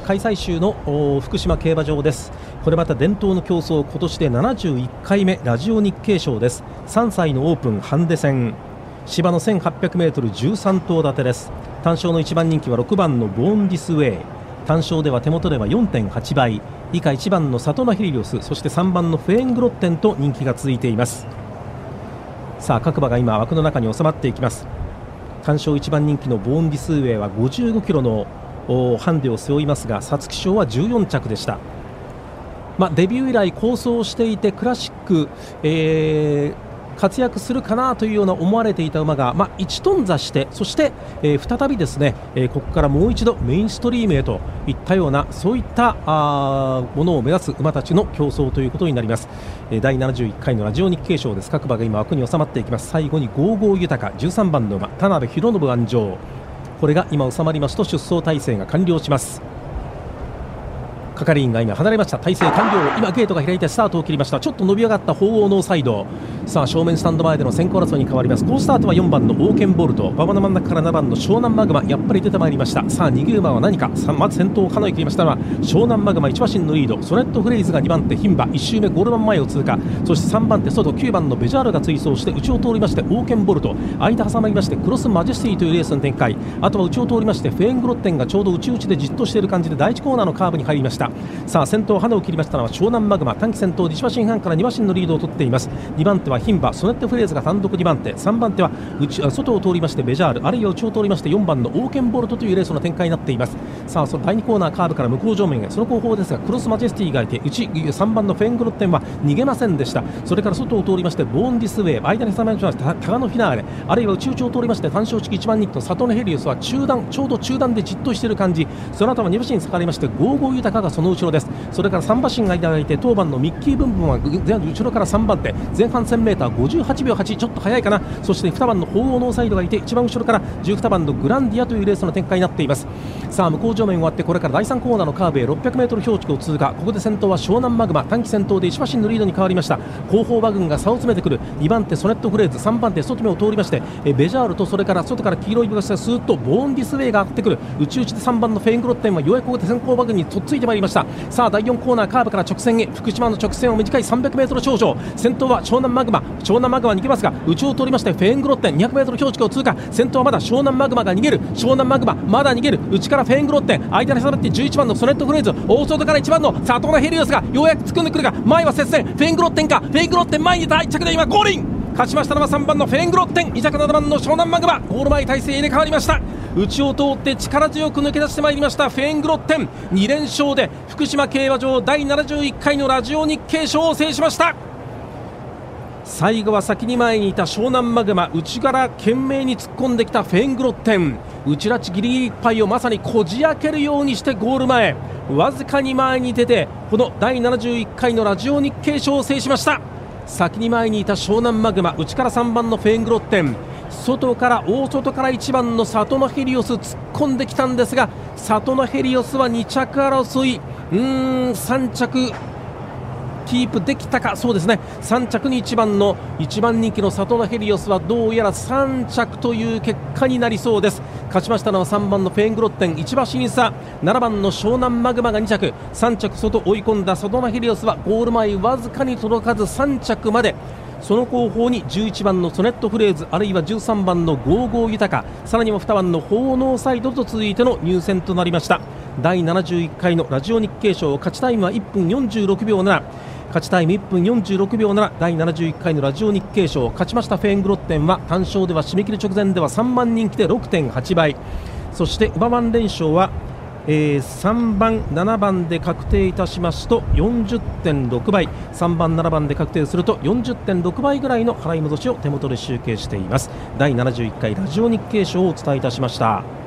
開催州の福島競馬場です。これまた伝統の競争今年で71回目ラジオ日経賞です。3歳のオープンハンデ戦。芝の 1800m13 頭立てです。単勝の1番人気は6番のボーンディスウェイ。単勝では手元では4.8倍。以下1番のサトナヒリオスそして3番のフェーングロッテンと人気が続いています。さあ各馬が今枠の中に収まっていきます。単勝1番人気のボーンディスウェイは55キロのハンデを背負いますが皐月賞は14着でした、まあ、デビュー以来構想していてクラシック、えー活躍するかなというような思われていた馬が、まあ、1トン座してそして、えー、再びですね、えー、ここからもう一度メインストリームへといったようなそういったあものを目指す馬たちの競争ということになります、えー、第71回のラジオ日経賞です。各馬が今枠に収まっていきます。最後にゴーゴー豊13番の馬田辺博信安城。これが今収まりますと出走体制が完了します。係員が今離れました。体勢完了。今ゲートが開いてスタートを切りました。ちょっと伸び上がった鳳凰ノーサイド。さあ正面スタンド前での先行争いに変わります。好スタートは4番のオーケンボルト。馬場の真ん中から7番の湘南マグマ。やっぱり出てまいりました。さあ逃げ馬は何か。さまず先頭をかなり切りましたのは湘南マグマ1馬身のリード。ソネットフレイズが2番手牝馬。1周目ゴールマン前を通過。そして3番手外。9番のベジャールが追走して内を通りましてオーケンボルト。間挟まりましてクロスマジェスティというレースの展開。あとは内を通りましてフェーングロッテンがちょうど内々でじっとしている感じで第1コーナーのカーブに入りました。さあ先頭花を切りましたのは湘南マグマ短期先頭西馬新半から2馬身のリードを取っています。2番手は牝馬ソネットフレーズが単独2番手。3番手は内外を通りましてベジャールあるいは内を通りまして4番のオーケンボルトというレースの展開になっています。さあその第2コーナーカーブから向こう上面へ。その後方ですがクロスマジェスティがいて内3番のフェングロッテンは逃げませんでした。それから外を通りましてボーンディスウェイ間に挟まりましてタガノフィナーレ。あるいは内々を通りまして単勝式1番人気のサトネヘリウスは中段ちょうど中段でじっとしている感じ。その後は2馬身にかかりましてゴーゴー豊がその後ろです。それから3馬身がいただいて当番のミッキー・ブンブンは後ろから3番手。前半 1000m58 秒8ちょっと速いかな。そして2番の鳳凰ノーサイドがいて一番後ろから12番のグランディアというレースの展開になっています。さあ向こう上面終わってこれから第3コーナーのカーブへ 600m 標識を通過。ここで先頭は湘南マグマ。短期先頭で石橋のリードに変わりました。後方馬群が差を詰めてくる。2番手ソネットフレーズ。3番手外目を通りましてえベジャールとそれから外から黄色いブラシがスーッとボーンディスウェイが上がってくる。内々で3番のフェイングロッテンはようやくここで先行馬群にとっついてまいりました。さあ第4コーナーカーブから直線へ。福島の直線を短い 300m 頂上。先頭は湘南マグマ。湘南マグマ逃げますが内を通りましてフェーングロッテ。ン 200m 標識を通過。先頭はまだ湘南マグマが逃げる。湘南マグマまだ逃げる。内からフェーングロッテ。ン間に挟まって11番のソネットフレーズ。大外から1番のサトナヘリオスがようやく突っ込んでくるが前は接戦。フェーングロッテンか。フェーングロッテン前に第1着で今ゴールイン。勝ちましたのは3番のフェーングロッテン。2着7番の湘南マグマ。ゴール前体勢入れ替わりました。内を通って力強く抜け出してまいりました。フェーングロッテン。2連勝で福島競馬場第71回のラジオ日経賞を制しました。最後は先に前にいた湘南マグマ内から懸命に突っ込んできたフェーングロッテン。内拉致ギリギリいっぱいをまさにこじ開けるようにしてゴール前。わずかに前に出てこの第71回のラジオ日経賞を制しました。先に前にいた湘南マグマ内から3番のフェーングロッテン。外から大外から1番のサトノヘリオス突っ込んできたんですがサトノヘリオスは2着争い。うーん3着キープできたか？そうですね。3着に1番の1番人気のサトノヘリオスはどうやら3着という結果になりそうです。勝ちましたのは3番のフェーングロッテン1馬審査7番の湘南マグマが2着。3着外追い込んだサトノヘリオスはゴール前わずかに届かず3着までその後方に11番のソネットフレーズあるいは13番のゴーゴー豊さらにも2番の奉納サイドと続いての入選となりました。第71回のラジオ日経賞勝ちタイムは1分46秒7勝ちタイム1分46秒7第71回のラジオ日経賞勝ちましたフェーングロッテンは単勝では締め切り直前では3番人気で6.8倍。そして馬番連勝は、えー、3番、7番で確定いたしますと40.6倍3番、7番で確定すると40.6倍ぐらいの払い戻しを手元で集計しています第71回ラジオ日経賞をお伝えいたしました。